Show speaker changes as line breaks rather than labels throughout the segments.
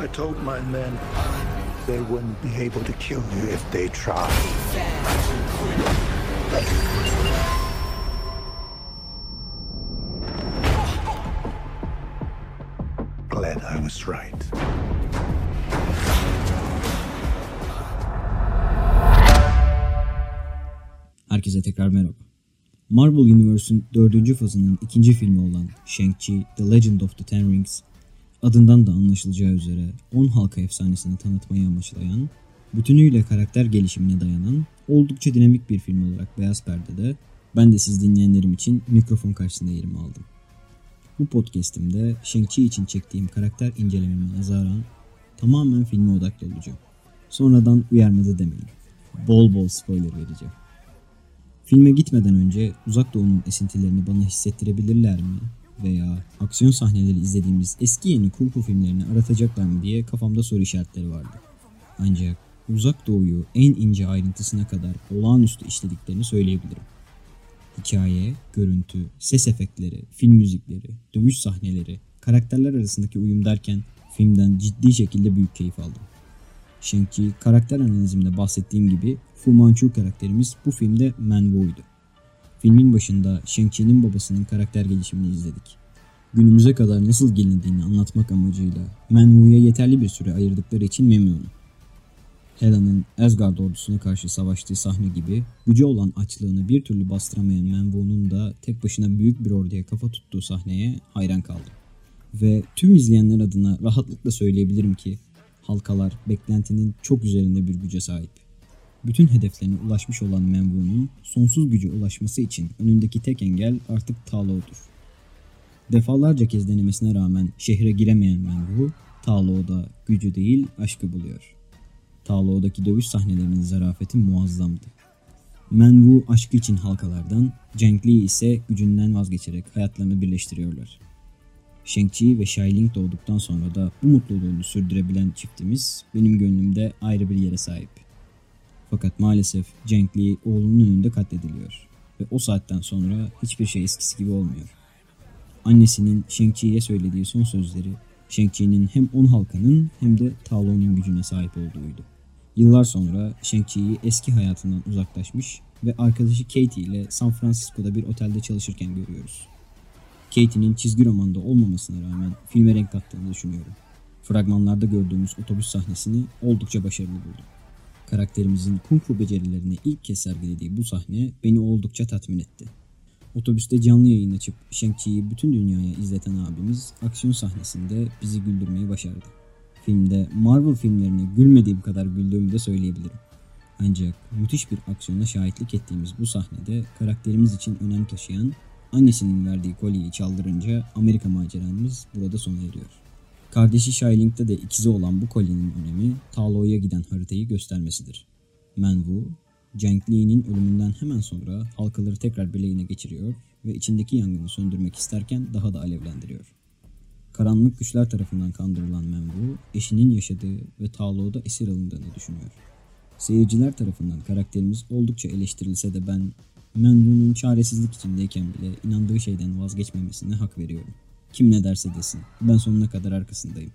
I told my men they wouldn't be able to kill you if they tried. Glad I was right.
Herkese tekrar merhaba. Marvel Universe'ün dördüncü fazının ikinci filmi olan Shang-Chi The Legend of the Ten Rings, adından da anlaşılacağı üzere 10 halka efsanesini tanıtmayı amaçlayan, bütünüyle karakter gelişimine dayanan oldukça dinamik bir film olarak Beyaz Perde'de ben de siz dinleyenlerim için mikrofon karşısında yerimi aldım. Bu podcastimde Shang-Chi için çektiğim karakter incelememe nazaran tamamen filme odaklı olacağım. Sonradan uyarmadı demeyin. Bol bol spoiler vereceğim. Filme gitmeden önce Uzak Doğu'nun esintilerini bana hissettirebilirler mi? Veya aksiyon sahneleri izlediğimiz eski yeni kung fu filmlerini aratacaklar mı diye kafamda soru işaretleri vardı. Ancak Uzak Doğu'yu en ince ayrıntısına kadar olağanüstü işlediklerini söyleyebilirim. Hikaye, görüntü, ses efektleri, film müzikleri, dövüş sahneleri, karakterler arasındaki uyum derken filmden ciddi şekilde büyük keyif aldım. Shang-Chi karakter analizimde bahsettiğim gibi Fu Manchu karakterimiz bu filmde Man Wu'ydu. Filmin başında Shang-Chi'nin babasının karakter gelişimini izledik. Günümüze kadar nasıl gelindiğini anlatmak amacıyla Man Wu'ya yeterli bir süre ayırdıkları için memnunum. Hela'nın Asgard ordusuna karşı savaştığı sahne gibi gücü olan açlığını bir türlü bastıramayan Man Wu'nun da tek başına büyük bir orduya kafa tuttuğu sahneye hayran kaldım. Ve tüm izleyenler adına rahatlıkla söyleyebilirim ki halkalar beklentinin çok üzerinde bir güce sahip. Bütün hedeflerine ulaşmış olan Menvu'nun sonsuz güce ulaşması için önündeki tek engel artık Talo'dur. Defalarca kez denemesine rağmen şehre giremeyen Menvu, Talo'da gücü değil aşkı buluyor. Talo'daki dövüş sahnelerinin zarafeti muazzamdı. Menwu aşkı için halkalardan, Zheng Li ise gücünden vazgeçerek hayatlarını birleştiriyorlar. Shang-Chi ve Xialing doğduktan sonra da bu mutluluğunu sürdürebilen çiftimiz benim gönlümde ayrı bir yere sahip. Fakat maalesef Zheng Li oğlunun önünde katlediliyor ve o saatten sonra hiçbir şey eskisi gibi olmuyor. Annesinin Shang-Chi'ye söylediği son sözleri Shang-Chi'nin hem on halkanın hem de Talon'un gücüne sahip olduğuydu. Yıllar sonra Shang-Chi'yi eski hayatından uzaklaşmış ve arkadaşı Katie ile San Francisco'da bir otelde çalışırken görüyoruz. Katie'nin çizgi romanda olmamasına rağmen filme renk kattığını düşünüyorum. Fragmanlarda gördüğümüz otobüs sahnesini oldukça başarılı buldum. Karakterimizin kung fu becerilerini ilk kez sergilediği bu sahne beni oldukça tatmin etti. Otobüste canlı yayın açıp Shang-Chi'yi bütün dünyaya izleten abimiz aksiyon sahnesinde bizi güldürmeyi başardı. Filmde Marvel filmlerine gülmediğim kadar güldüğümü de söyleyebilirim. Ancak müthiş bir aksiyona şahitlik ettiğimiz bu sahnede karakterimiz için önem taşıyan Annesinin verdiği kolyeyi çaldırınca Amerika maceramız burada sona eriyor. Kardeşi Shailing'de de ikizi olan bu kolyenin önemi Talo'ya giden haritayı göstermesidir. Menwu, Zheng Li'nin ölümünden hemen sonra halkaları tekrar bileğine geçiriyor ve içindeki yangını söndürmek isterken daha da alevlendiriyor. Karanlık güçler tarafından kandırılan Menwu, eşinin yaşadığı ve Talo'da esir alındığını düşünüyor. Seyirciler tarafından karakterimiz oldukça eleştirilse de ben Menvu'nun çaresizlik içindeyken bile inandığı şeyden vazgeçmemesine hak veriyorum. Kim ne derse desin, ben sonuna kadar arkasındayım.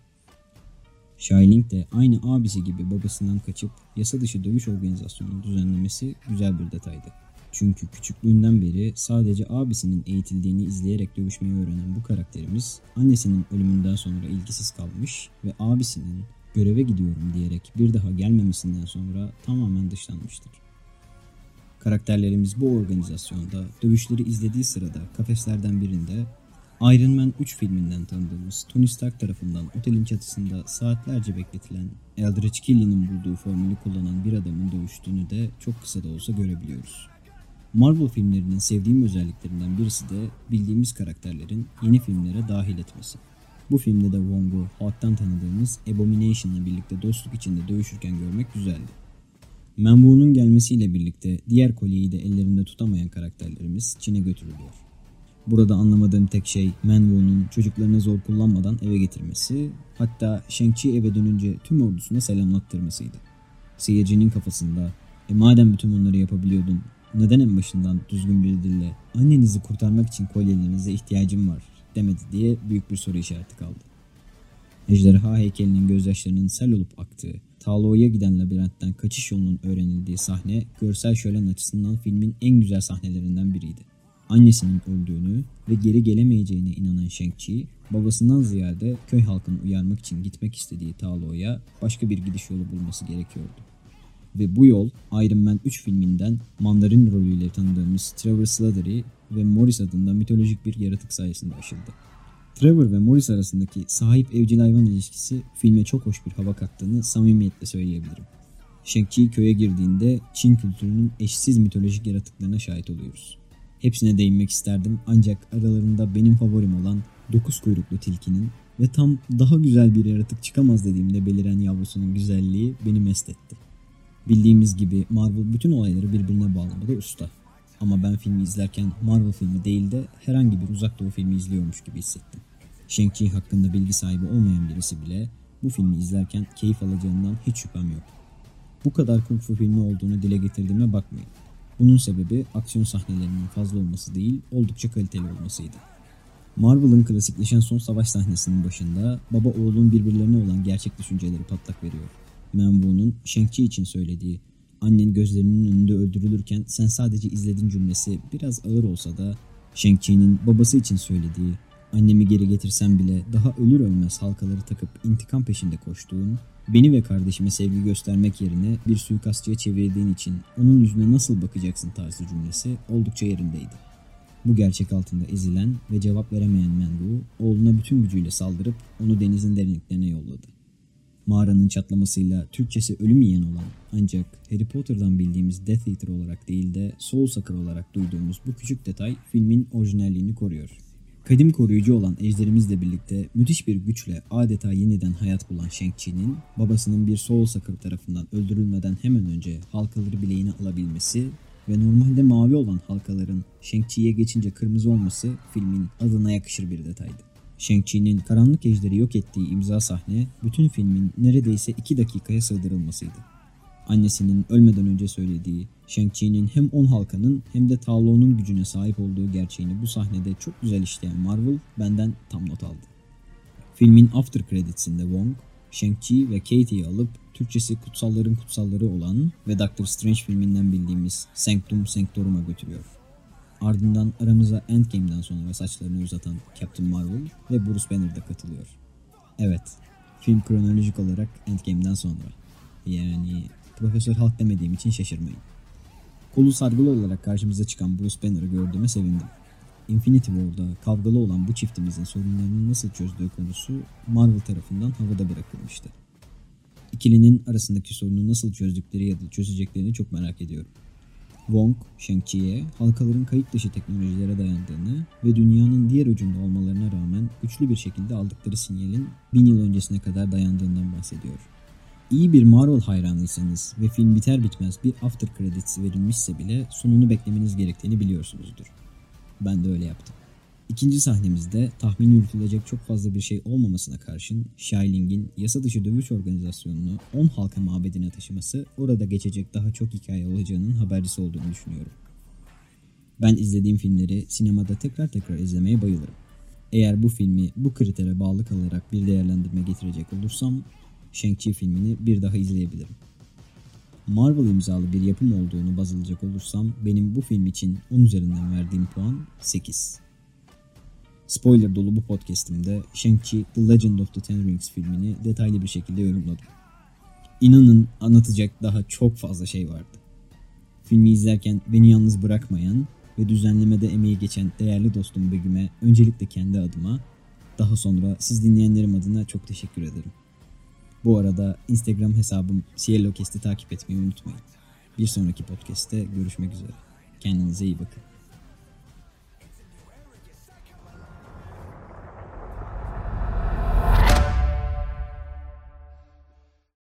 Xialing de aynı abisi gibi babasından kaçıp yasa dışı dövüş organizasyonunu düzenlemesi güzel bir detaydı. Çünkü küçüklüğünden beri sadece abisinin eğitildiğini izleyerek dövüşmeyi öğrenen bu karakterimiz annesinin ölümünden sonra ilgisiz kalmış ve abisinin göreve gidiyorum diyerek bir daha gelmemesinden sonra tamamen dışlanmıştır. Karakterlerimiz bu organizasyonda dövüşleri izlediği sırada kafeslerden birinde Iron Man 3 filminden tanıdığımız Tony Stark tarafından otelin çatısında saatlerce bekletilen Eldritch Killian'ın bulduğu formülü kullanan bir adamın dövüştüğünü de çok kısa da olsa görebiliyoruz. Marvel filmlerinin sevdiğim özelliklerinden birisi de bildiğimiz karakterlerin yeni filmlere dahil etmesi. Bu filmde de Wong'u halktan tanıdığımız Abomination'la birlikte dostluk içinde dövüşürken görmek güzeldi. Menwu'nun gelmesiyle birlikte diğer kolyeyi de ellerinde tutamayan karakterlerimiz Çin'e götürülüyor. Burada anlamadığım tek şey Menwu'nun çocuklarını zor kullanmadan eve getirmesi, hatta Shang-Chi eve dönünce tüm ordusuna selamlattırmasıydı. Seyircinin kafasında, e madem bütün bunları yapabiliyordun, neden en başından düzgün bir dille annenizi kurtarmak için kolyelerinize ihtiyacım var demedi diye büyük bir soru işareti kaldı. Ejderha heykelinin gözyaşlarının sel olup aktığı, Talo'ya giden labirentten kaçış yolunun öğrenildiği sahne görsel şölen açısından filmin en güzel sahnelerinden biriydi. Annesinin öldüğünü ve geri gelemeyeceğine inanan Shang-Chi, babasından ziyade köy halkını uyarmak için gitmek istediği Talo'ya başka bir gidiş yolu bulması gerekiyordu. Ve bu yol Iron Man 3 filminden Mandarin rolüyle tanıdığımız Trevor Slattery ve Morris adında mitolojik bir yaratık sayesinde aşıldı. Trevor ve Morris arasındaki sahip evcil hayvan ilişkisi filme çok hoş bir hava kattığını samimiyetle söyleyebilirim. Shang-Chi köye girdiğinde Çin kültürünün eşsiz mitolojik yaratıklarına şahit oluyoruz. Hepsine değinmek isterdim ancak aralarında benim favorim olan dokuz kuyruklu tilkinin ve tam daha güzel bir yaratık çıkamaz dediğimde beliren yavrusunun güzelliği beni mest etti. Bildiğimiz gibi Marvel bütün olayları birbirine bağlamada usta. Ama ben filmi izlerken Marvel filmi değil de herhangi bir uzak doğu filmi izliyormuş gibi hissettim. Shang-Chi hakkında bilgi sahibi olmayan birisi bile bu filmi izlerken keyif alacağından hiç şüphem yok. Bu kadar kung fu filmi olduğunu dile getirdiğime bakmayın. Bunun sebebi aksiyon sahnelerinin fazla olması değil, oldukça kaliteli olmasıydı. Marvel'ın klasikleşen son savaş sahnesinin başında baba oğlun birbirlerine olan gerçek düşünceleri patlak veriyor. Menwu'nun Shang-Chi için söylediği annen gözlerinin önünde öldürülürken sen sadece izledin cümlesi biraz ağır olsa da Shang-Chi'nin babası için söylediği annemi geri getirsem bile daha ölür ölmez halkaları takıp intikam peşinde koştuğum, beni ve kardeşime sevgi göstermek yerine bir suikastçıya çevirdiğin için onun yüzüne nasıl bakacaksın tarzı cümlesi oldukça yerindeydi. Bu gerçek altında ezilen ve cevap veremeyen Mengu, oğluna bütün gücüyle saldırıp onu denizin derinliklerine yolladı. Mağaranın çatlamasıyla Türkçesi ölüm yiyen olan ancak Harry Potter'dan bildiğimiz Death Eater olarak değil de Soul Sucker olarak duyduğumuz bu küçük detay filmin orijinalliğini koruyor. Kadim koruyucu olan ejderimizle birlikte müthiş bir güçle adeta yeniden hayat bulan Shang-Chi'nin babasının bir Soul Sucker tarafından öldürülmeden hemen önce halkaları bileğine alabilmesi ve normalde mavi olan halkaların Shang-Chi'ye geçince kırmızı olması filmin adına yakışır bir detaydı. Shang-Chi'nin karanlık ejderi yok ettiği imza sahne bütün filmin neredeyse 2 dakikaya sığdırılmasıydı. Annesinin ölmeden önce söylediği Shang-Chi'nin hem 10 halkanın hem de Talon'un gücüne sahip olduğu gerçeğini bu sahnede çok güzel işleyen Marvel benden tam not aldı. Filmin after credits'inde Wong, Shang-Chi ve Katie'yi alıp Türkçesi kutsalların kutsalları olan ve Doctor Strange filminden bildiğimiz Sanctum Sanctorum'a götürüyor. Ardından aramıza Endgame'den sonra saçlarını uzatan Captain Marvel ve Bruce Banner da katılıyor. Evet, film kronolojik olarak Endgame'den sonra. Yani Profesör Hulk demediğim için şaşırmayın. Kolu sargılı olarak karşımıza çıkan Bruce Banner'ı gördüğüme sevindim. Infinity War'da kavgalı olan bu çiftimizin sorunlarını nasıl çözdüğü konusu Marvel tarafından havada bırakılmıştı. İkilinin arasındaki sorunu nasıl çözdükleri ya da çözeceklerini çok merak ediyorum. Wong, Shang-Chi'ye halkaların kayıt dışı teknolojilere dayandığını ve dünyanın diğer ucunda olmalarına rağmen güçlü bir şekilde aldıkları sinyalin bin yıl öncesine kadar dayandığından bahsediyor. İyi bir Marvel hayranıysanız ve film biter bitmez bir after credits verilmişse bile sonunu beklemeniz gerektiğini biliyorsunuzdur. Ben de öyle yaptım. İkinci sahnemizde tahmin yürütülecek çok fazla bir şey olmamasına karşın Shailing'in yasa dışı dövüş organizasyonunu 10 halka mabedine taşıması orada geçecek daha çok hikaye olacağının habercisi olduğunu düşünüyorum. Ben izlediğim filmleri sinemada tekrar tekrar izlemeye bayılırım. Eğer bu filmi bu kritere bağlı kalarak bir değerlendirme getirecek olursam Shang-Chi filmini bir daha izleyebilirim. Marvel imzalı bir yapım olduğunu baz alacak olursam benim bu film için 10 üzerinden verdiğim puan 8. Spoiler dolu bu podcastimde Shang-Chi The Legend of the Ten Rings filmini detaylı bir şekilde yorumladım. İnanın anlatacak daha çok fazla şey vardı. Filmi izlerken beni yalnız bırakmayan ve düzenlemede emeği geçen değerli dostum Begüm'e öncelikle kendi adıma, daha sonra siz dinleyenlerim adına çok teşekkür ederim. Bu arada Instagram hesabım Cielo takip etmeyi unutmayın. Bir sonraki podcast'te görüşmek üzere. Kendinize iyi bakın.